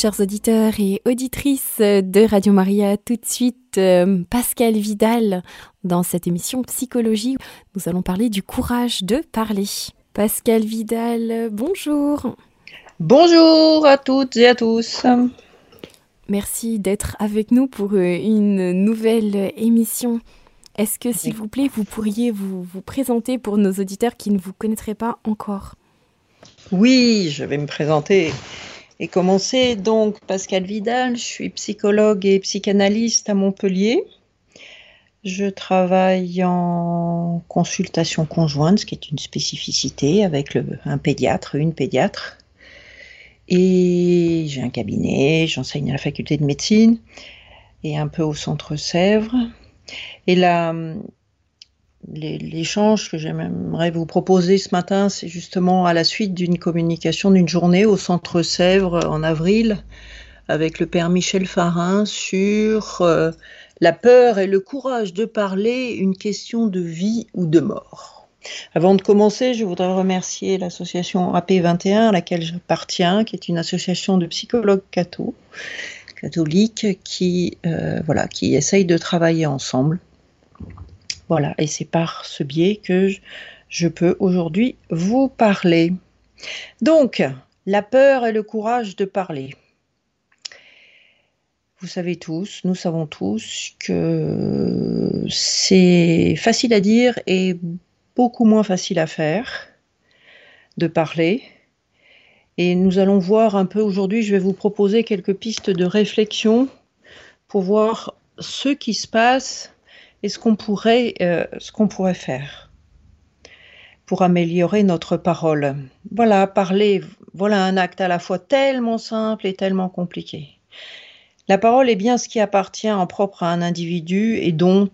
chers auditeurs et auditrices de Radio Maria. Tout de suite, euh, Pascal Vidal dans cette émission Psychologie. Nous allons parler du courage de parler. Pascal Vidal, bonjour. Bonjour à toutes et à tous. Merci d'être avec nous pour euh, une nouvelle émission. Est-ce que, s'il vous plaît, vous pourriez vous, vous présenter pour nos auditeurs qui ne vous connaîtraient pas encore? Oui, je vais me présenter et commencer. Donc, Pascal Vidal, je suis psychologue et psychanalyste à Montpellier. Je travaille en consultation conjointe, ce qui est une spécificité avec un pédiatre, une pédiatre. Et j'ai un cabinet, j'enseigne à la faculté de médecine et un peu au centre Sèvres. Et là, l'échange que j'aimerais vous proposer ce matin, c'est justement à la suite d'une communication d'une journée au centre Sèvres en avril avec le père Michel Farin sur euh, la peur et le courage de parler, une question de vie ou de mort. Avant de commencer, je voudrais remercier l'association AP21 à laquelle j'appartiens, qui est une association de psychologues catholiques qui, euh, voilà, qui essayent de travailler ensemble. Voilà, et c'est par ce biais que je, peux aujourd'hui vous parler. Donc, la peur et le courage de parler. Vous savez tous, nous savons tous que c'est facile à dire et beaucoup moins facile à faire de parler. Et nous allons voir un peu aujourd'hui, je vais vous proposer quelques pistes de réflexion pour voir ce qui se passe et ce qu'on pourrait, euh, ce qu'on pourrait faire pour améliorer notre parole. Voilà, parler, voilà un acte à la fois tellement simple et tellement compliqué. La parole est bien ce qui appartient en propre à un individu et dont,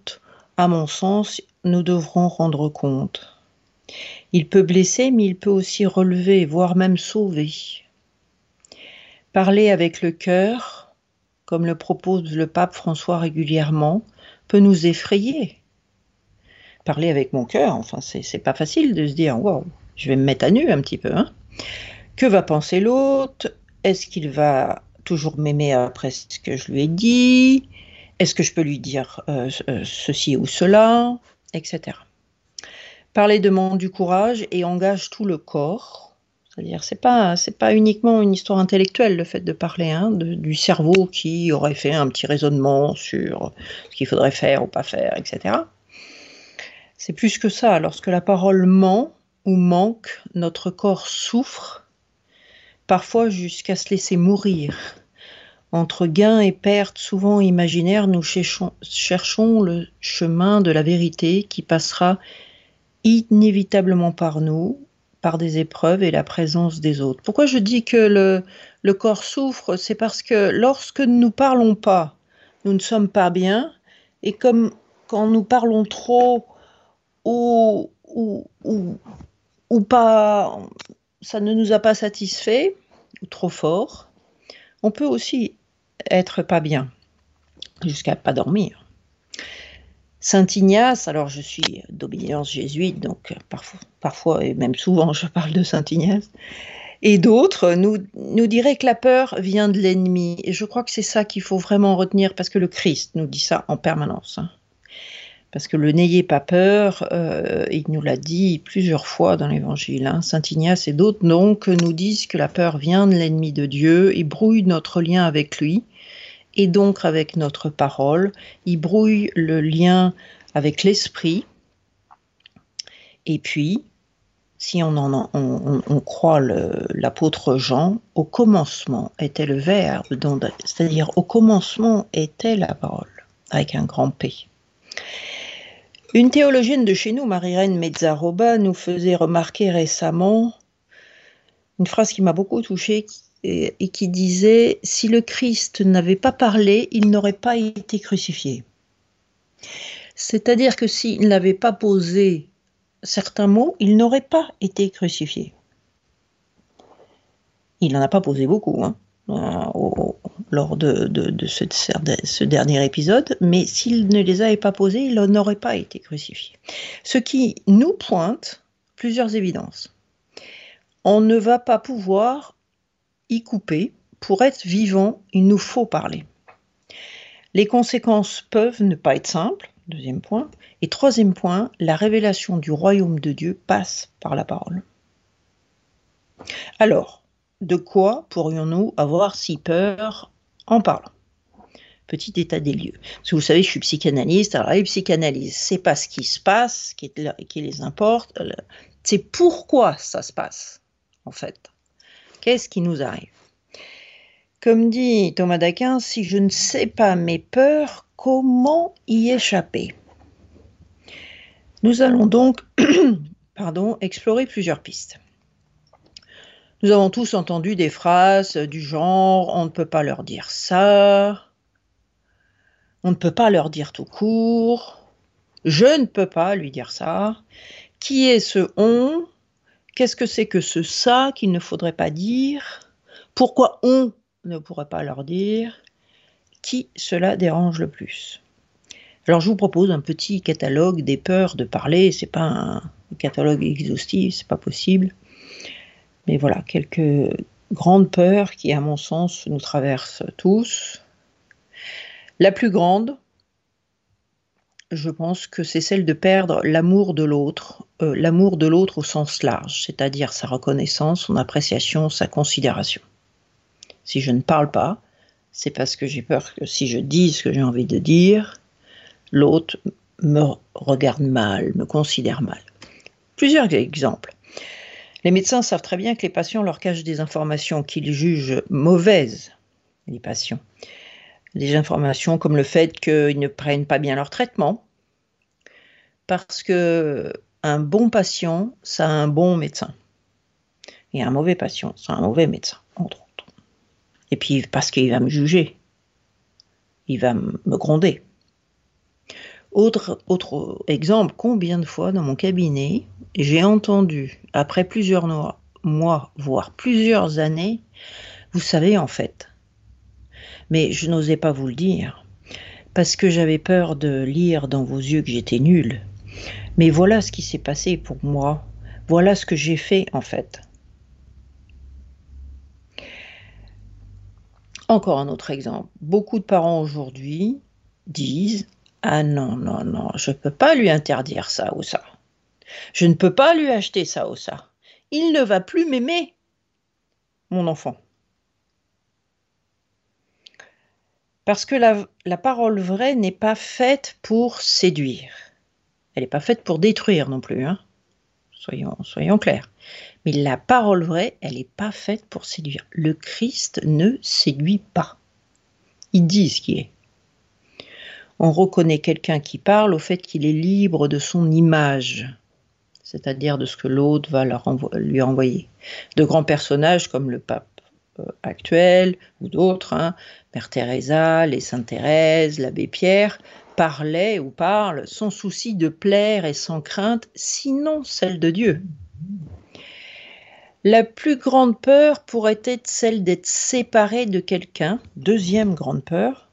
à mon sens, nous devrons rendre compte. Il peut blesser, mais il peut aussi relever, voire même sauver. Parler avec le cœur, comme le propose le pape François régulièrement, peut nous effrayer. Parler avec mon cœur, enfin, c'est pas facile de se dire, waouh, je vais me mettre à nu un petit peu. Hein. Que va penser l'autre? Est-ce qu'il va toujours m'aimer après ce que je lui ai dit? Est-ce que je peux lui dire euh, euh ceci ou cela? Etc. Parler demande du courage et engage tout le corps. C'est-à-dire, c'est pas, pas uniquement une histoire intellectuelle le fait de parler, hein, du cerveau qui aurait fait un petit raisonnement sur ce qu'il faudrait faire ou pas faire, etc. C'est plus que ça. Lorsque la parole ment ou manque, notre corps souffre, parfois jusqu'à se laisser mourir. Entre gain et perte, souvent imaginaires, nous cherchons le chemin de la vérité qui passera inévitablement par nous, par des épreuves et la présence des autres. Pourquoi je dis que le, corps souffre? C'est parce que lorsque nous ne parlons pas, nous ne sommes pas bien, et comme quand nous parlons trop ou, ou, ou, ou pas, ça ne nous a pas satisfait, ou trop fort, on peut aussi être pas bien, jusqu'à pas dormir. Saint Ignace, alors je suis d'obédience jésuite, donc parfois, et même souvent je parle de Saint Ignace, et d'autres nous, nous diraient que la peur vient de l'ennemi. Et je crois que c'est ça qu'il faut vraiment retenir, parce que le Christ nous dit ça en permanence. Hein. Parce que le n'ayez pas peur, euh, il nous l'a dit plusieurs fois dans l'Évangile. Hein. Saint Ignace et d'autres donc nous disent que la peur vient de l'ennemi de Dieu et brouille notre lien avec lui et donc avec notre parole. Il brouille le lien avec l'esprit. Et puis, si on, croit l'apôtre Jean, au commencement était le Verbe, c'est-à-dire au commencement était la parole, avec un grand P. Une théologienne de chez nous, Marie-Reine Mezzaroba, nous faisait remarquer récemment une phrase qui m'a beaucoup touchée, et, qui disait Si le Christ n'avait pas parlé, il n'aurait pas été crucifié. C'est-à-dire que s'il n'avait pas posé certains mots, il n'aurait pas été crucifié. Il n'en a pas posé beaucoup hein, au, lors de, de, de ce, ce, dernier épisode, mais s'il ne les avait pas posés, il n'aurait pas été crucifié. Ce qui nous pointe plusieurs évidences. On ne va pas pouvoir y couper pour être vivant, il nous faut parler. Les conséquences peuvent ne pas être simples, deuxième point. Et troisième point, la révélation du royaume de Dieu passe par la parole. Alors, de quoi pourrions-nous avoir si peur en parlant? Petit état des lieux. Vous savez, je suis psychanalyste. Alors, la psychanalyse, c'est pas ce qui se passe qui, qui les importe, c'est pourquoi ça se passe, en fait. Qu'est-ce qui nous arrive? Comme dit Thomas d'Aquin, si je ne sais pas mes peurs, comment y échapper? Nous allons donc pardon, explorer plusieurs pistes. Nous avons tous entendu des phrases du genre on ne peut pas leur dire ça, on ne peut pas leur dire tout court, je ne peux pas lui dire ça. Qui est ce on Qu'est-ce que c'est que ce ça qu'il ne faudrait pas dire? Pourquoi on ne pourrait pas leur dire? Qui cela dérange le plus? Alors je vous propose un petit catalogue des peurs de parler. C'est pas un catalogue exhaustif, c'est pas possible. Mais voilà, quelques grandes peurs qui, à mon sens, nous traversent tous. La plus grande, je pense que c'est celle de perdre l'amour de l'autre, euh, l'amour de l'autre au sens large, c'est-à-dire sa reconnaissance, son appréciation, sa considération. Si je ne parle pas, c'est parce que j'ai peur que si je dis ce que j'ai envie de dire, l'autre me regarde mal, me considère mal. Plusieurs exemples. Les médecins savent très bien que les patients leur cachent des informations qu'ils jugent mauvaises, les patients. Des informations comme le fait qu'ils ne prennent pas bien leur traitement, parce que un bon patient, ça a un bon médecin. Et un mauvais patient, c'est un mauvais médecin, entre autres. Et puis parce qu'il va me juger, il va me gronder. Autre, autre exemple, combien de fois dans mon cabinet, j'ai entendu, après plusieurs mois, voire plusieurs années, vous savez en fait, mais je n'osais pas vous le dire, parce que j'avais peur de lire dans vos yeux que j'étais nulle. Mais voilà ce qui s'est passé pour moi, voilà ce que j'ai fait en fait. Encore un autre exemple. Beaucoup de parents aujourd'hui disent ah non, non, non, je ne peux pas lui interdire ça ou ça. Je ne peux pas lui acheter ça ou ça. Il ne va plus m'aimer, mon enfant. Parce que la, parole vraie n'est pas faite pour séduire. Elle n'est pas faite pour détruire non plus. Hein. Soyons, soyons clairs. Mais la parole vraie, elle n'est pas faite pour séduire. Le Christ ne séduit pas. Il dit ce qui est on reconnaît quelqu'un qui parle au fait qu'il est libre de son image, c'est-à-dire de ce que l'autre va lui envoyer. De grands personnages comme le pape euh, actuel ou d'autres, hein, Mère Teresa, les Saintes Thérèse, l'abbé Pierre, parlaient ou parlent sans souci de plaire et sans crainte, sinon celle de Dieu. La plus grande peur pourrait être celle d'être séparé de quelqu'un, deuxième grande peur,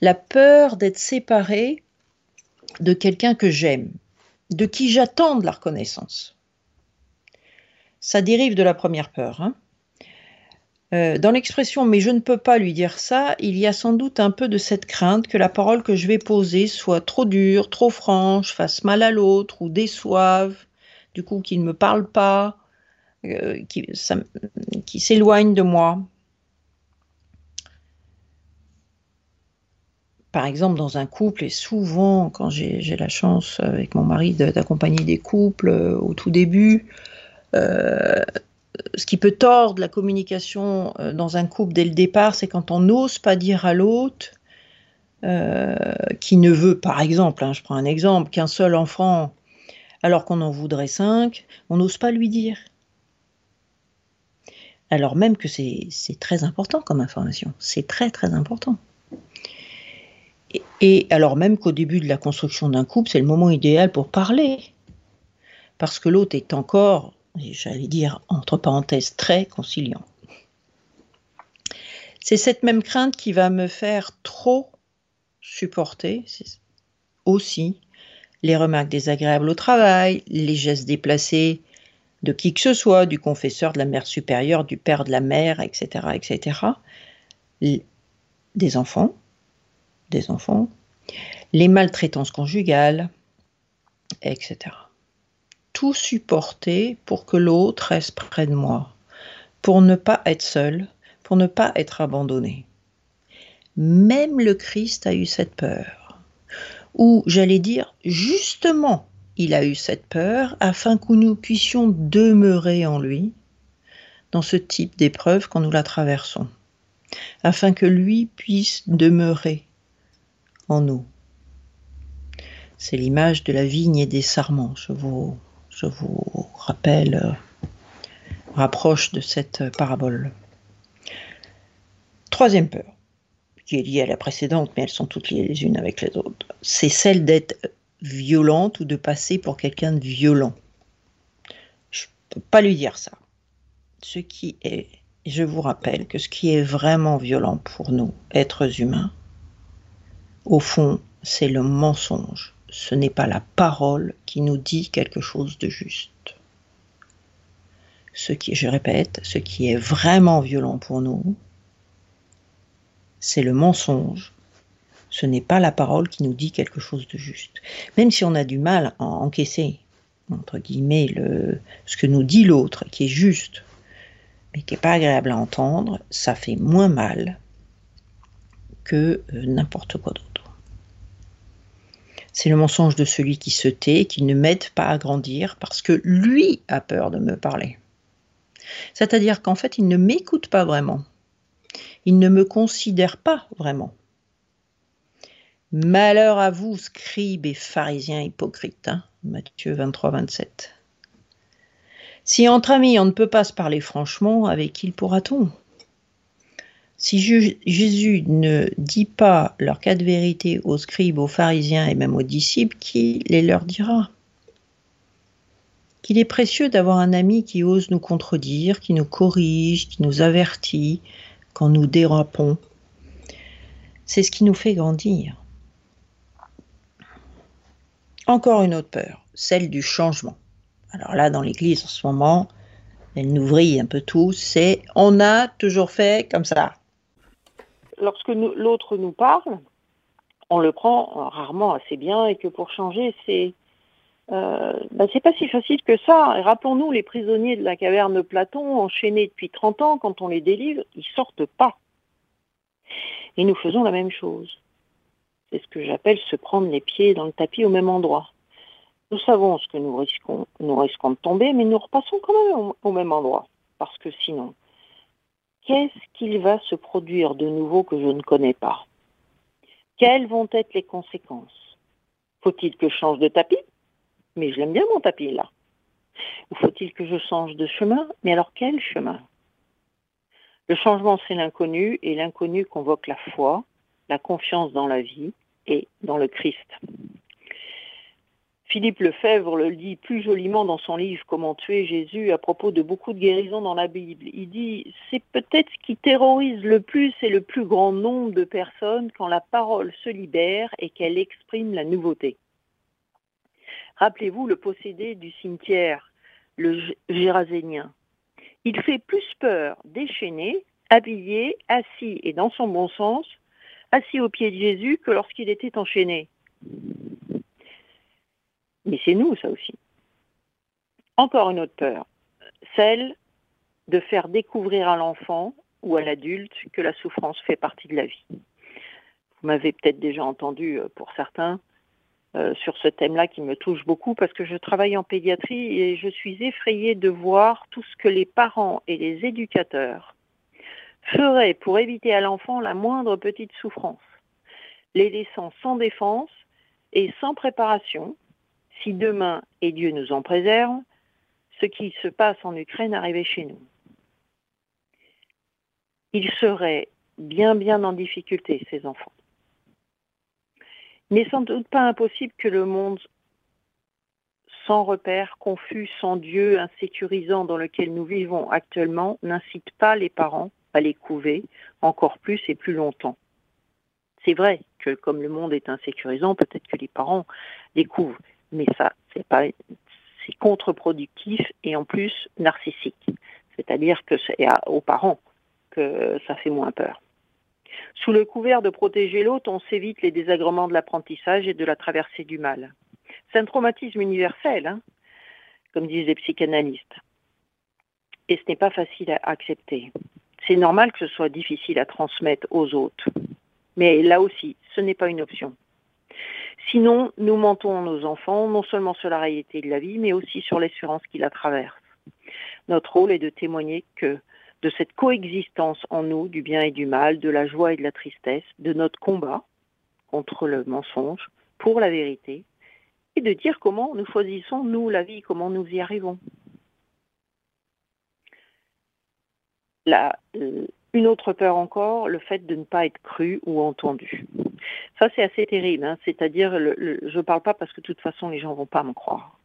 la peur d'être séparé de quelqu'un que j'aime, de qui j'attends la reconnaissance. Ça dérive de la première peur. Hein. Euh, dans l'expression mais je ne peux pas lui dire ça, il y a sans doute un peu de cette crainte que la parole que je vais poser soit trop dure, trop franche, fasse mal à l'autre ou déçoive, du coup qu'il ne me parle pas, euh, qui s'éloigne de moi. par exemple, dans un couple, et souvent, quand j'ai la chance avec mon mari d'accompagner des couples euh, au tout début, euh, ce qui peut tordre la communication euh, dans un couple dès le départ, c'est quand on n'ose pas dire à l'autre qui ne veut, par exemple, hein, je prends un exemple, qu'un seul enfant, alors qu'on en voudrait cinq, on n'ose pas lui dire. Alors même que c'est très important comme information, c'est très très important. Et alors même qu'au début de la construction d'un couple, c'est le moment idéal pour parler. Parce que l'autre est encore, j'allais dire entre parenthèses, très conciliant. C'est cette même crainte qui va me faire trop supporter aussi les remarques désagréables au travail, les gestes déplacés de qui que ce soit, du confesseur, de la mère supérieure, du père de la mère, etc., etc., des enfants, des enfants, les maltraitances conjugales, etc. Tout supporter pour que l'autre reste près de moi, pour ne pas être seul, pour ne pas être abandonné. Même le Christ a eu cette peur. Ou j'allais dire, justement, il a eu cette peur afin que nous puissions demeurer en lui dans ce type d'épreuve quand nous la traversons, afin que lui puisse demeurer en nous. C'est l'image de la vigne et des sarments. Je vous, je vous rappelle, euh, rapproche de cette parabole. Troisième peur, qui est liée à la précédente, mais elles sont toutes liées les unes avec les autres, c'est celle d'être violente ou de passer pour quelqu'un de violent. Je ne peux pas lui dire ça. Ce qui est, je vous rappelle que ce qui est vraiment violent pour nous, êtres humains, au fond, c'est le mensonge. Ce n'est pas la parole qui nous dit quelque chose de juste. Ce qui, je répète, ce qui est vraiment violent pour nous, c'est le mensonge. Ce n'est pas la parole qui nous dit quelque chose de juste. Même si on a du mal à encaisser, entre guillemets, le, ce que nous dit l'autre, qui est juste, mais qui n'est pas agréable à entendre, ça fait moins mal que euh, n'importe quoi d'autre. C'est le mensonge de celui qui se tait, qui ne m'aide pas à grandir parce que lui a peur de me parler. C'est-à-dire qu'en fait, il ne m'écoute pas vraiment. Il ne me considère pas vraiment. Malheur à vous, scribes et pharisiens hypocrites. Hein Matthieu 23, 27. Si entre amis on ne peut pas se parler franchement, avec qui pourra-t-on? Si Jésus ne dit pas leur cas de vérité aux scribes, aux pharisiens et même aux disciples, qui les leur dira? Qu'il est précieux d'avoir un ami qui ose nous contredire, qui nous corrige, qui nous avertit quand nous dérapons. C'est ce qui nous fait grandir. Encore une autre peur, celle du changement. Alors là, dans l'Église en ce moment, elle nous vrille un peu tous, c'est on a toujours fait comme ça lorsque l'autre nous parle, on le prend rarement assez bien et que pour changer, c'est euh, c'est pas si facile que ça. Rappelons-nous les prisonniers de la caverne de Platon, enchaînés depuis 30 ans, quand on les délivre, ils sortent pas. Et nous faisons la même chose. C'est ce que j'appelle se prendre les pieds dans le tapis au même endroit. Nous savons ce que nous risquons, nous risquons de tomber, mais nous repassons quand même au même endroit. Parce que sinon, qu'est-ce qu'il va se produire de nouveau que je ne connais pas? Quelles vont être les conséquences? Faut-il que je change de tapis? Mais je l'aime bien mon tapis là. Ou faut-il que je change de chemin? Mais alors quel chemin? Le changement, c'est l'inconnu, et l'inconnu convoque la foi, la confiance dans la vie et dans le Christ. Philippe Lefebvre le dit plus joliment dans son livre Comment tuer Jésus à propos de beaucoup de guérisons dans la Bible. Il dit C'est peut-être ce qui terrorise le plus et le plus grand nombre de personnes quand la parole se libère et qu'elle exprime la nouveauté. Rappelez-vous le possédé du cimetière, le Gérasénien. Il fait plus peur déchaîné, habillé, assis et dans son bon sens, assis au pied de Jésus que lorsqu'il était enchaîné. Mais c'est nous, ça aussi. Encore une autre peur, celle de faire découvrir à l'enfant ou à l'adulte que la souffrance fait partie de la vie. Vous m'avez peut-être déjà entendu euh, pour certains euh, sur ce thème-là qui me touche beaucoup parce que je travaille en pédiatrie et je suis effrayée de voir tout ce que les parents et les éducateurs feraient pour éviter à l'enfant la moindre petite souffrance, les laissant sans défense et sans préparation si demain, et Dieu nous en préserve, ce qui se passe en Ukraine arrivait chez nous. Ils seraient bien bien en difficulté, ces enfants. N'est sans doute pas impossible que le monde sans repère, confus, sans Dieu, insécurisant dans lequel nous vivons actuellement, n'incite pas les parents à les couver encore plus et plus longtemps. C'est vrai que comme le monde est insécurisant, peut-être que les parents les couvent mais ça, c'est pas, contre-productif et en plus narcissique. C'est-à-dire que c'est aux parents que ça fait moins peur. Sous le couvert de protéger l'autre, on s'évite les désagréments de l'apprentissage et de la traversée du mal. C'est un traumatisme universel, hein, comme disent les psychanalystes. Et ce n'est pas facile à accepter. C'est normal que ce soit difficile à transmettre aux autres. Mais là aussi, ce n'est pas une option. Sinon, nous mentons à nos enfants, non seulement sur la réalité de la vie, mais aussi sur l'espérance qui la traverse. Notre rôle est de témoigner que de cette coexistence en nous du bien et du mal, de la joie et de la tristesse, de notre combat contre le mensonge, pour la vérité, et de dire comment nous choisissons, nous, la vie, comment nous y arrivons. La, euh, une autre peur encore, le fait de ne pas être cru ou entendu. Ça, c'est assez terrible. Hein. C'est-à-dire, je ne parle pas parce que de toute façon, les gens ne vont pas me croire.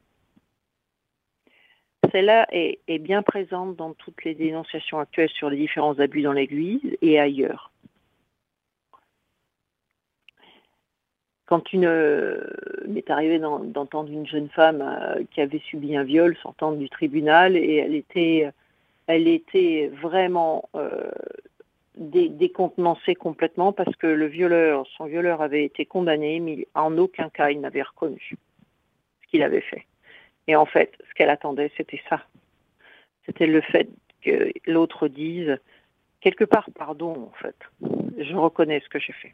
Celle-là est, bien présente dans toutes les dénonciations actuelles sur les différents abus dans l'Église et ailleurs. Quand une euh, m'est arrivé d'entendre une jeune femme euh, qui avait subi un viol sortant du tribunal et elle était, elle était vraiment euh, décontenancée complètement parce que le violeur, son violeur avait été condamné, mais en aucun cas il n'avait reconnu ce qu'il avait fait. Et en fait, ce qu'elle attendait, c'était ça. C'était le fait que l'autre dise quelque part pardon, en fait. Je reconnais ce que j'ai fait.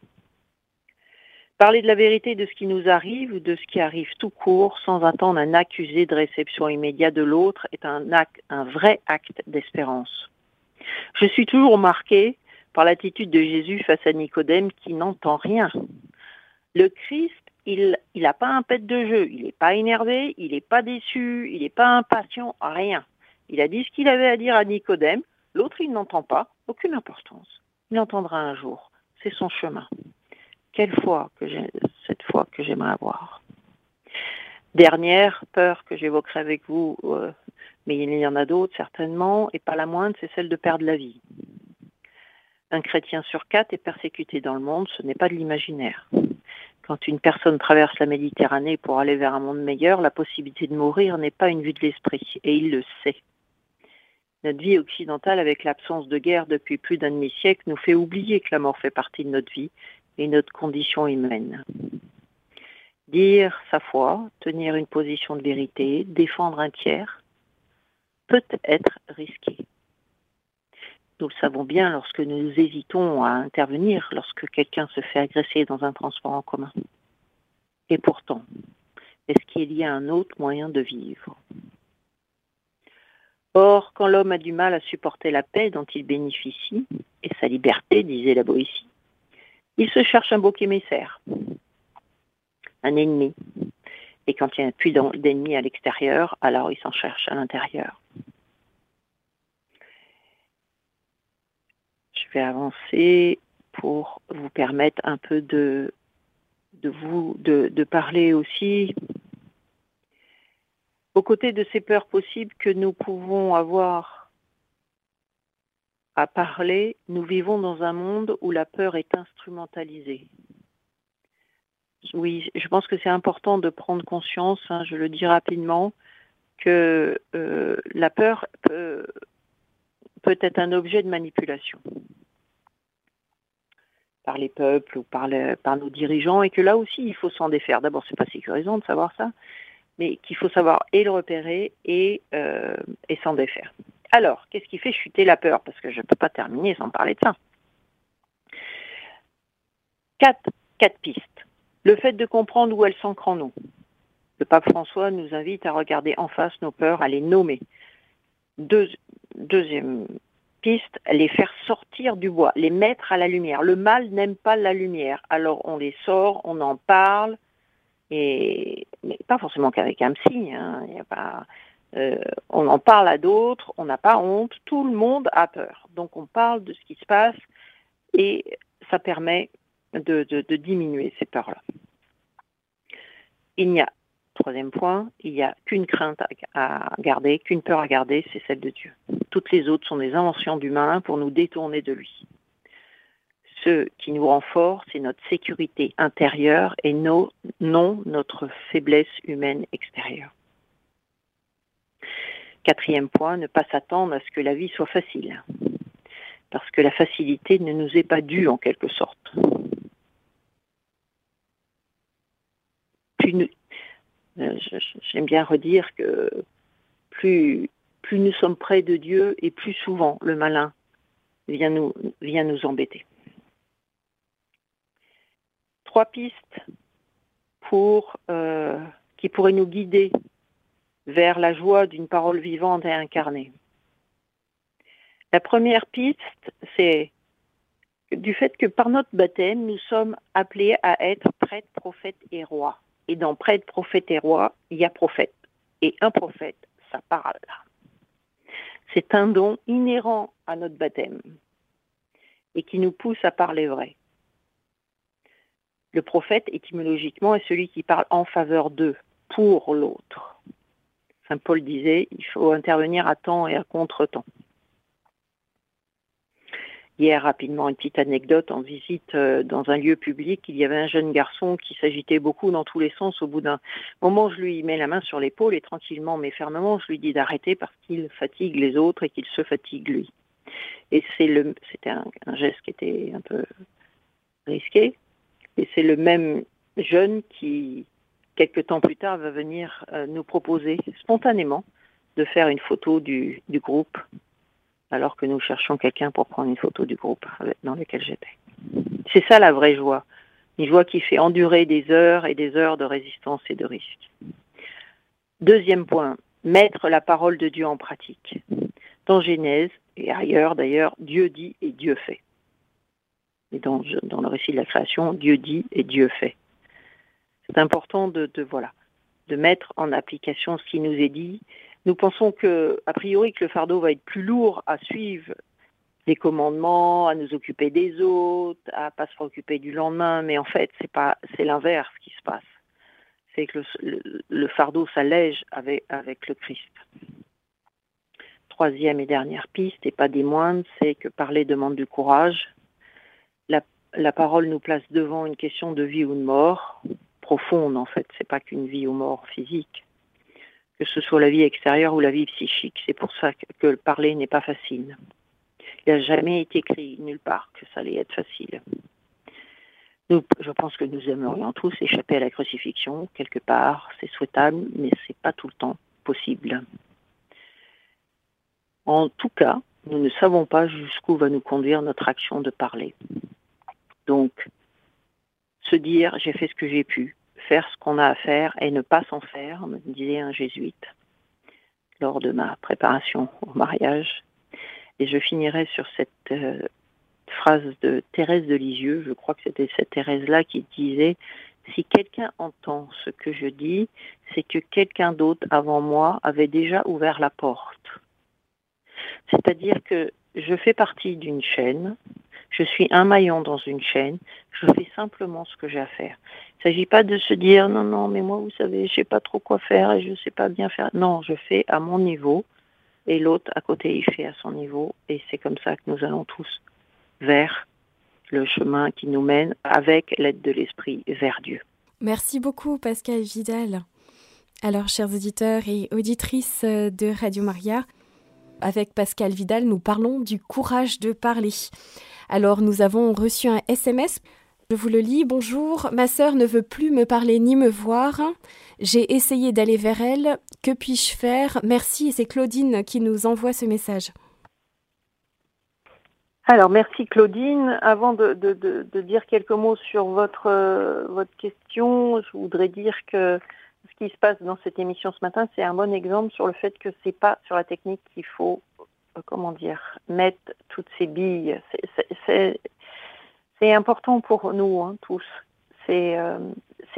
Parler de la vérité de ce qui nous arrive ou de ce qui arrive tout court sans attendre un accusé de réception immédiate de l'autre est un, un vrai acte d'espérance. Je suis toujours marqué par l'attitude de Jésus face à Nicodème qui n'entend rien. Le Christ il n'a pas un pet de jeu, il n'est pas énervé, il n'est pas déçu, il n'est pas impatient, rien. Il a dit ce qu'il avait à dire à Nicodème, l'autre il n'entend pas, aucune importance. Il entendra un jour, c'est son chemin. Quelle foi que j'ai, cette foi que j'aimerais avoir. Dernière peur que j'évoquerai avec vous, euh, mais il y en a d'autres certainement, et pas la moindre, c'est celle de perdre la vie. Un chrétien sur quatre est persécuté dans le monde, ce n'est pas de l'imaginaire. Quand une personne traverse la Méditerranée pour aller vers un monde meilleur, la possibilité de mourir n'est pas une vue de l'esprit, et il le sait. Notre vie occidentale, avec l'absence de guerre depuis plus d'un demi-siècle, nous fait oublier que la mort fait partie de notre vie et notre condition humaine. Dire sa foi, tenir une position de vérité, défendre un tiers, peut être risqué. Nous le savons bien lorsque nous hésitons à intervenir lorsque quelqu'un se fait agresser dans un transport en commun. Et pourtant, est-ce qu'il y a un autre moyen de vivre? Or, quand l'homme a du mal à supporter la paix dont il bénéficie, et sa liberté, disait la Boétie, il se cherche un bouc émissaire, un ennemi. Et quand il n'y a plus d'ennemi à l'extérieur, alors il s'en cherche à l'intérieur. je vais avancer pour vous permettre un peu de, vous de parler aussi aux côtés de ces peurs possibles que nous pouvons avoir à parler, nous vivons dans un monde où la peur est instrumentalisée. Oui, je pense que c'est important de prendre conscience, hein, je le dis rapidement, que euh, la peur peut, peut être un objet de manipulation par les peuples ou par, nos dirigeants et que là aussi il faut s'en défaire. D'abord, c'est pas sécurisant de savoir ça, mais qu'il faut savoir et le repérer et, euh, et s'en défaire. Alors, qu'est-ce qui fait chuter la peur? Parce que je ne peux pas terminer sans parler de ça. Quatre, pistes. Le fait de comprendre où elles s'ancrent en nous. Le pape François nous invite à regarder en face nos peurs, à les nommer. Deux, deuxième piste, les faire sortir du bois, les mettre à la lumière. Le mal n'aime pas la lumière, alors on les sort, on en parle, et mais pas forcément qu'avec un psy. Euh, on en parle à d'autres, on n'a pas honte, tout le monde a peur. Donc on parle de ce qui se passe et ça permet de, diminuer ces peurs-là. Il n'y a Troisième point, il n'y a qu'une crainte à garder, qu'une peur à garder, c'est celle de Dieu. Toutes les autres sont des inventions d'humains pour nous détourner de lui. Ce qui nous rend forts, c'est notre sécurité intérieure et non notre faiblesse humaine extérieure. Quatrième point, ne pas s'attendre à ce que la vie soit facile. Parce que la facilité ne nous est pas due en quelque sorte. Euh, j'aime bien redire que plus, nous sommes près de Dieu et plus souvent le malin vient nous, embêter. Trois pistes euh, qui pourraient nous guider vers la joie d'une parole vivante et incarnée. La première piste, c'est du fait que par notre baptême, nous sommes appelés à être prêtres, prophètes et rois. Et dans prêtre, prophète et roi, il y a prophète. Et un prophète, ça parle. C'est un don inhérent à notre baptême et qui nous pousse à parler vrai. Le prophète, étymologiquement, est celui qui parle en faveur d'eux, pour l'autre. Saint Paul disait, il faut intervenir à temps et à contre-temps. Hier, rapidement, une petite anecdote en visite euh, dans un lieu public. Il y avait un jeune garçon qui s'agitait beaucoup dans tous les sens. Au bout d'un moment, je lui mets la main sur l'épaule et tranquillement mais fermement, je lui dis d'arrêter parce qu'il fatigue les autres et qu'il se fatigue lui. Et c'était un, geste qui était un peu risqué. Et c'est le même jeune qui, quelques temps plus tard, va venir euh, nous proposer spontanément de faire une photo du, groupe alors que nous cherchions quelqu'un pour prendre une photo du groupe dans lequel j'étais. C'est ça la vraie joie. Une joie qui fait endurer des heures et des heures de résistance et de risque. Deuxième point, mettre la parole de Dieu en pratique. Dans Genèse et ailleurs d'ailleurs, Dieu dit et Dieu fait. Et dans, le récit de la création, Dieu dit et Dieu fait. C'est important de, mettre en application ce qui nous est dit nous pensons que, a priori, que le fardeau va être plus lourd à suivre des commandements, à nous occuper des autres, à pas se préoccuper du lendemain, mais en fait, c'est l'inverse qui se passe. C'est que le, fardeau s'allège avec, le Christ. Troisième et dernière piste, et pas des moindres, c'est que parler demande du courage. La parole nous place devant une question de vie ou de mort, profonde en fait, c'est pas qu'une vie ou mort physique que ce soit la vie extérieure ou la vie psychique. C'est pour ça que, le parler n'est pas facile. Il n'a jamais été écrit nulle part que ça allait être facile. Je pense que nous aimerions tous échapper à la crucifixion quelque part, c'est souhaitable, mais ce n'est pas tout le temps possible. En tout cas, nous ne savons pas jusqu'où va nous conduire notre action de parler. Donc, se dire j'ai fait ce que j'ai pu, faire ce qu'on a à faire et ne pas s'en faire, me disait un jésuite lors de ma préparation au mariage. Et je finirai sur cette euh, phrase de Thérèse de Lisieux, je crois que c'était cette Thérèse-là qui disait Si quelqu'un entend ce que je dis, c'est que quelqu'un d'autre avant moi avait déjà ouvert la porte. C'est-à-dire que je fais partie d'une chaîne, je suis un maillon dans une chaîne, je fais simplement ce que j'ai à faire. Il ne s'agit pas de se dire non, non, mais moi, vous savez, je sais pas trop quoi faire et je ne sais pas bien faire. Non, je fais à mon niveau et l'autre à côté, il fait à son niveau. Et c'est comme ça que nous allons tous vers le chemin qui nous mène, avec l'aide de l'Esprit, vers Dieu. Merci beaucoup, Pascal Vidal. Alors, chers auditeurs et auditrices de Radio Maria, avec Pascal Vidal, nous parlons du courage de parler. Alors, nous avons reçu un SMS je vous le lis. Bonjour, ma sœur ne veut plus me parler ni me voir. J'ai essayé d'aller vers elle. Que puis-je faire? Merci. Et c'est Claudine qui nous envoie ce message. Alors, merci Claudine. Avant de, dire quelques mots sur votre, euh, votre question, je voudrais dire que ce qui se passe dans cette émission ce matin, c'est un bon exemple sur le fait que c'est pas sur la technique qu'il faut, euh, comment dire, mettre toutes ces billes. C'est important pour nous hein, tous. C'est euh,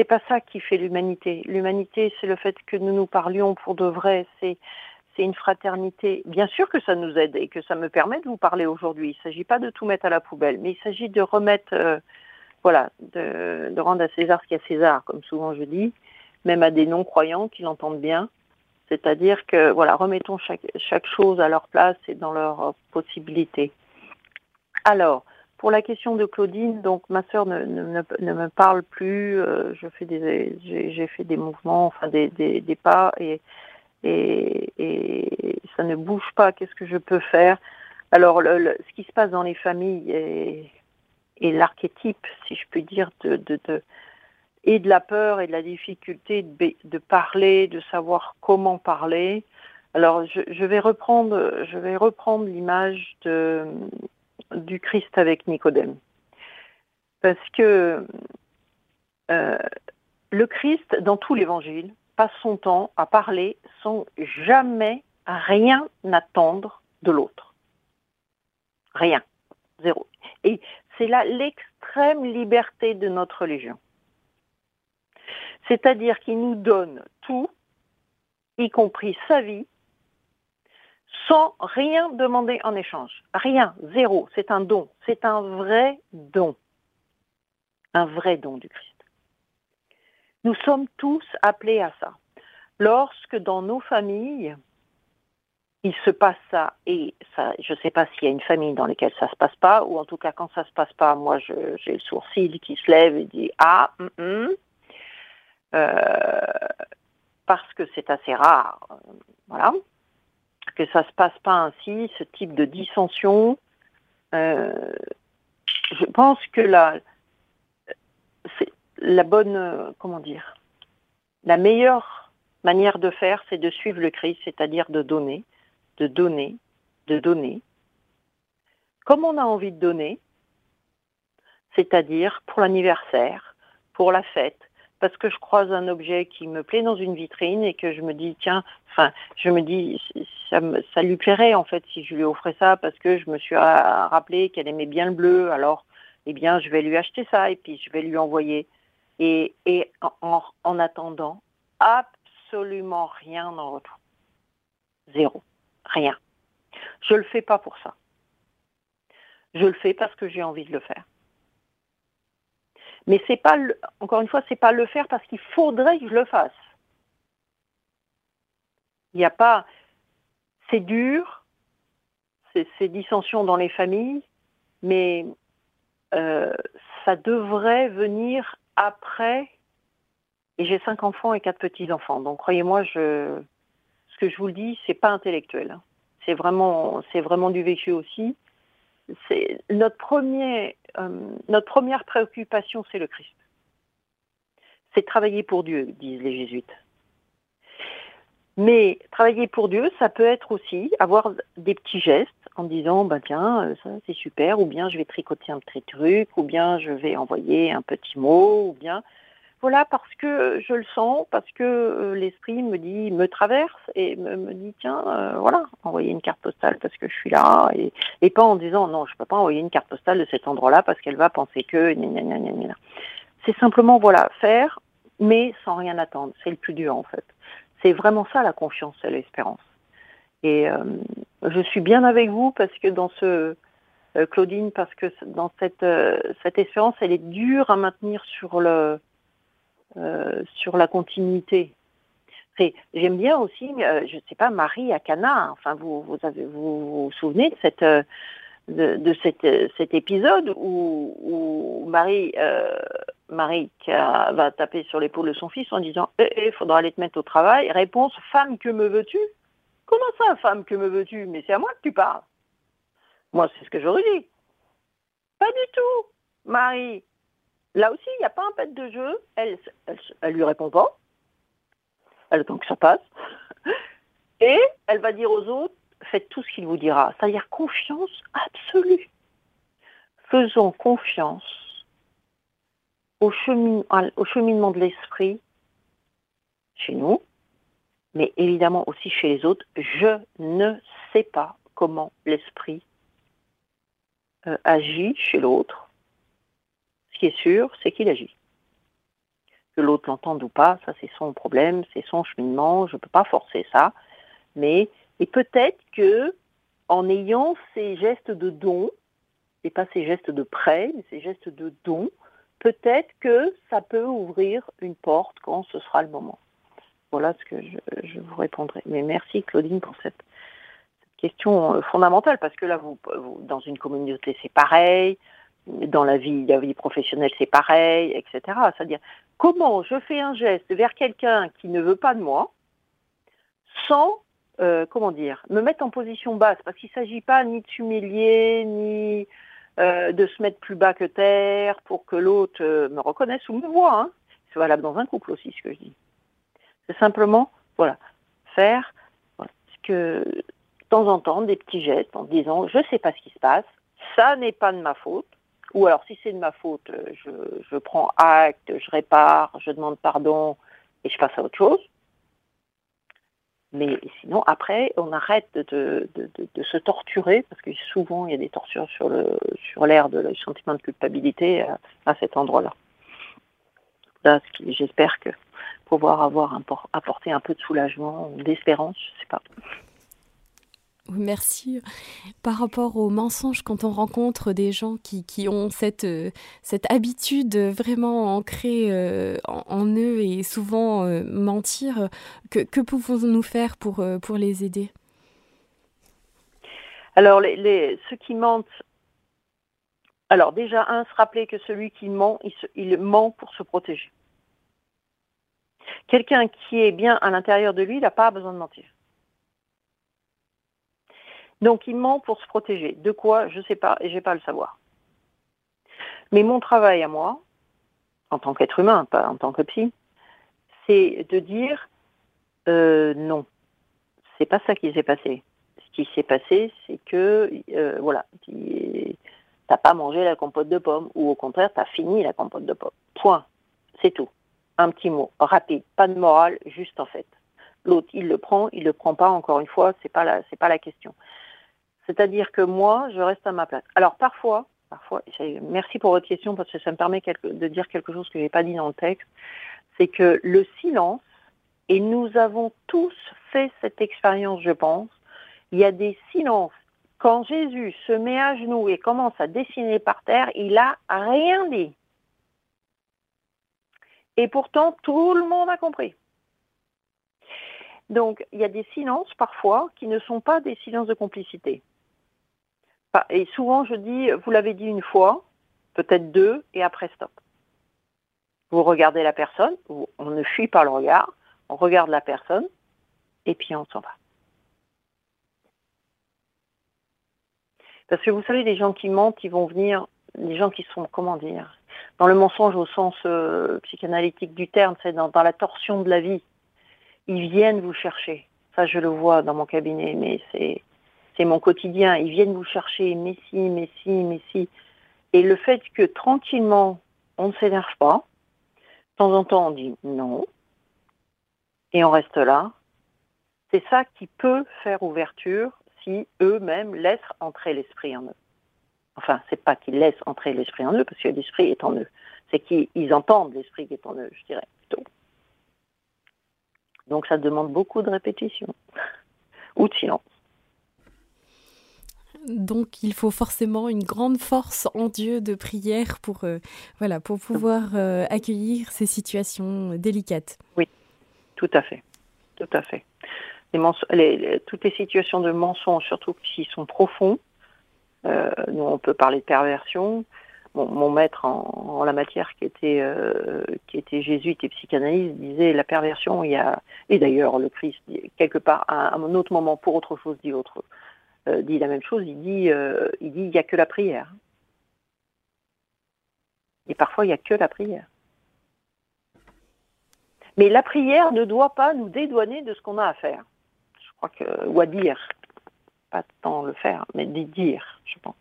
pas ça qui fait l'humanité. L'humanité, c'est le fait que nous nous parlions pour de vrai. C'est une fraternité. Bien sûr que ça nous aide et que ça me permet de vous parler aujourd'hui. Il ne s'agit pas de tout mettre à la poubelle, mais il s'agit de remettre, euh, voilà, de, de, rendre à César ce qu'il y a César, comme souvent je dis, même à des non-croyants qui l'entendent bien. C'est-à-dire que, voilà, remettons chaque, chaque chose à leur place et dans leurs possibilités. Alors, pour la question de Claudine, donc ma sœur ne, me parle plus. Euh, je fais des, j'ai fait des mouvements, enfin des, pas, et ça ne bouge pas. Qu'est-ce que je peux faire? Alors, ce qui se passe dans les familles est, l'archétype, si je puis dire, de, et de la peur et de la difficulté de, parler, de savoir comment parler. Alors, je, vais reprendre, je vais reprendre l'image du Christ avec Nicodème, parce que euh, le Christ, dans tout l'Évangile, passe son temps à parler sans jamais rien attendre de l'autre. Rien. Zéro. Et c'est là l'extrême liberté de notre religion. C'est-à-dire qu'il nous donne tout, y compris sa vie, sans rien demander en échange. Rien, zéro. C'est un don. C'est un vrai don. Un vrai don du Christ. Nous sommes tous appelés à ça. Lorsque dans nos familles, il se passe ça, et ça, je ne sais pas s'il y a une famille dans laquelle ça ne se passe pas, ou en tout cas quand ça ne se passe pas, moi j'ai le sourcil qui se lève et dit ah, mm, mm. Euh, parce que c'est assez rare, voilà, que ça se passe pas ainsi, ce type de dissension. Euh, je pense que la, la bonne, comment dire, la meilleure manière de faire, c'est de suivre le Christ, c'est-à-dire de donner, de donner, de donner, comme on a envie de donner, c'est-à-dire pour l'anniversaire, pour la fête, parce que je croise un objet qui me plaît dans une vitrine et que je me dis tiens, enfin, je me dis ça, ça lui plairait en fait si je lui offrais ça parce que je me suis rappelé qu'elle aimait bien le bleu, alors eh bien je vais lui acheter ça et puis je vais lui envoyer et, en, en attendant absolument rien en retour, zéro, rien. Je le fais pas pour ça. Je le fais parce que j'ai envie de le faire. Mais c'est pas, encore une fois, c'est pas le faire parce qu'il faudrait que je le fasse. Il n'y a pas, c'est dur, c'est dissensions dans les familles, mais euh, ça devrait venir après. Et j'ai cinq enfants et quatre petits enfants, donc croyez-moi, je, ce que je vous le dis, c'est pas intellectuel. Hein. C'est vraiment, c'est vraiment du vécu aussi notre premier, notre première préoccupation, c'est le Christ. C'est travailler pour Dieu, disent les jésuites. Mais travailler pour Dieu, ça peut être aussi avoir des petits gestes en disant, ben tiens, euh, ça c'est super, ou bien je vais tricoter un petit truc, ou bien je vais envoyer un petit mot, ou bien voilà, parce que je le sens, parce que euh, l'esprit me dit, me traverse et me, dit, tiens, euh, voilà, envoyer une carte postale parce que je suis là, et, pas en disant, non, je ne peux pas envoyer une carte postale de cet endroit-là parce qu'elle va penser que, c'est simplement, voilà, faire, mais sans rien attendre. C'est le plus dur, en fait. C'est vraiment ça, la confiance et l'espérance. Et euh, je suis bien avec vous parce que dans ce, Claudine, parce que dans cette, cette espérance, elle est dure à maintenir sur le, euh, sur la continuité. J'aime bien aussi, euh, je ne sais pas, Marie à Cana. Enfin, vous vous, avez, vous, vous souvenez de cette euh, de, cet épisode où, Marie, Marie va taper sur l'épaule de son fils en disant il eh, eh, faudra aller te mettre au travail. Réponse Femme, que me veux-tu? Comment ça, femme, que me veux-tu? Mais c'est à moi que tu parles. Moi, c'est ce que j'aurais dit. Pas du tout, Marie. Là aussi, il n'y a pas un pet de jeu. Elle, elle, lui répond pas. Elle attend que ça passe. Et elle va dire aux autres, faites tout ce qu'il vous dira. C'est-à-dire confiance absolue. Faisons confiance au, cheminement de l'esprit chez nous, mais évidemment aussi chez les autres. Je ne sais pas comment l'esprit euh, agit chez l'autre qui est sûr, c'est qu'il agit. Que l'autre l'entende ou pas, ça c'est son problème, c'est son cheminement, je ne peux pas forcer ça. Mais et peut-être que en ayant ces gestes de don, et pas ces gestes de prêt, mais ces gestes de don, peut-être que ça peut ouvrir une porte quand ce sera le moment. Voilà ce que je, vous répondrai. Mais merci Claudine pour cette, question euh, fondamentale, parce que là, vous, dans une communauté, c'est pareil dans la vie, la vie professionnelle, c'est pareil, etc. C'est-à-dire, comment je fais un geste vers quelqu'un qui ne veut pas de moi, sans, euh, comment dire, me mettre en position basse, parce qu'il ne s'agit pas ni de s'humilier, ni euh, de se mettre plus bas que terre pour que l'autre euh, me reconnaisse ou me voit. Hein. C'est valable dans un couple aussi, ce que je dis. C'est simplement, voilà, faire ce que, de temps en temps, des petits gestes en disant, je ne sais pas ce qui se passe, ça n'est pas de ma faute, ou alors si c'est de ma faute, je, je prends acte, je répare, je demande pardon et je passe à autre chose. Mais sinon, après, on arrête de, se torturer, parce que souvent, il y a des tortures sur l'air sur de le sentiment de culpabilité à, à cet endroit-là. Là, j'espère que pouvoir avoir apporté un peu de soulagement, d'espérance, je ne sais pas. Merci. Par rapport aux mensonges, quand on rencontre des gens qui, qui ont cette, euh, cette habitude vraiment ancrée euh, en, eux et souvent euh, mentir, que, que pouvons-nous faire pour, pour les aider? Alors, les, les, ceux qui mentent, alors déjà, un, se rappeler que celui qui ment, il, il ment pour se protéger. Quelqu'un qui est bien à l'intérieur de lui, il n'a pas besoin de mentir. Donc il ment pour se protéger. De quoi Je ne sais pas et je n'ai pas à le savoir. Mais mon travail à moi, en tant qu'être humain, pas en tant que psy, c'est de dire euh, non, c'est pas ça qui s'est passé. Ce qui s'est passé, c'est que euh, voilà, t'as pas mangé la compote de pommes, ou au contraire, tu as fini la compote de pommes. Point. C'est tout. Un petit mot, rapide, pas de morale, juste en fait. L'autre, il le prend, il le prend pas. Encore une fois, c'est pas c'est pas la question. C'est-à-dire que moi, je reste à ma place. Alors parfois, parfois, merci pour votre question parce que ça me permet de dire quelque chose que je n'ai pas dit dans le texte, c'est que le silence, et nous avons tous fait cette expérience, je pense, il y a des silences. Quand Jésus se met à genoux et commence à dessiner par terre, il n'a rien dit. Et pourtant, tout le monde a compris. Donc, il y a des silences parfois qui ne sont pas des silences de complicité. Et souvent, je dis, vous l'avez dit une fois, peut-être deux, et après, stop. Vous regardez la personne, on ne fuit pas le regard, on regarde la personne, et puis on s'en va. Parce que vous savez, les gens qui mentent, ils vont venir, les gens qui sont, comment dire, dans le mensonge au sens euh, psychanalytique du terme, c'est dans, dans la torsion de la vie, ils viennent vous chercher. Ça, je le vois dans mon cabinet, mais c'est c'est mon quotidien. Ils viennent vous chercher, mais si, mais si, mais si. Et le fait que tranquillement, on ne s'énerve pas, de temps en temps on dit non, et on reste là, c'est ça qui peut faire ouverture si eux-mêmes laissent entrer l'esprit en eux. Enfin, c'est pas qu'ils laissent entrer l'esprit en eux, parce que l'esprit est en eux. C'est qu'ils entendent l'esprit qui est en eux, je dirais plutôt. Donc ça demande beaucoup de répétition ou de silence. Donc il faut forcément une grande force en Dieu de prière pour, euh, voilà, pour pouvoir euh, accueillir ces situations délicates. Oui, tout à fait. Tout à fait. Toutes les situations de mensonges, surtout qui sont profonds, euh, nous on peut parler de perversion. Mon, maître en, la matière, qui était, qui était jésuite et psychanalyste, disait la perversion, il y a, et d'ailleurs le Christ, quelque part, à un autre moment, pour autre chose, dit autre euh, dit la même chose, il dit euh, il dit n'y a que la prière. Et parfois il n'y a que la prière. Mais la prière ne doit pas nous dédouaner de ce qu'on a à faire. Je crois que ou à dire, pas tant le faire, mais dire, je pense.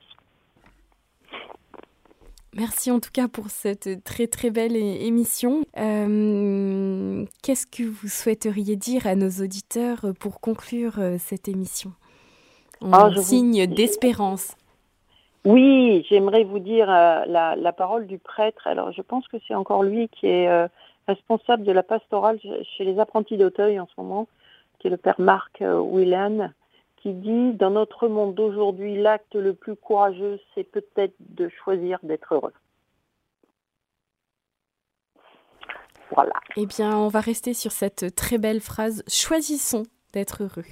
Merci en tout cas pour cette très très belle émission. Euh, qu'est-ce que vous souhaiteriez dire à nos auditeurs pour conclure cette émission? Un ah, signe d'espérance. Oui, j'aimerais vous dire euh, la, parole du prêtre. Alors, je pense que c'est encore lui qui est euh, responsable de la pastorale chez les apprentis d'Auteuil en ce moment, qui est le père Marc euh, qui dit Dans notre monde d'aujourd'hui, l'acte le plus courageux, c'est peut-être de choisir d'être heureux. Voilà. Eh bien, on va rester sur cette très belle phrase Choisissons d'être heureux.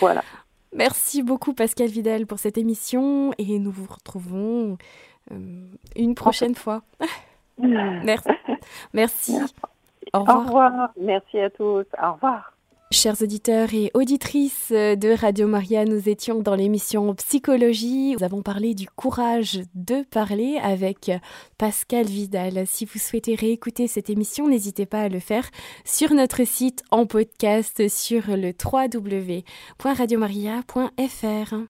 Voilà. Merci beaucoup Pascal Vidal pour cette émission et nous vous retrouvons euh, une prochaine fois. Merci. Merci. Au revoir. Au revoir. Merci à tous. Au revoir. Chers auditeurs et auditrices de Radio Maria, nous étions dans l'émission Psychologie. Nous avons parlé du courage de parler avec Pascal Vidal. Si vous souhaitez réécouter cette émission, n'hésitez pas à le faire sur notre site en podcast sur le www.radiomaria.fr.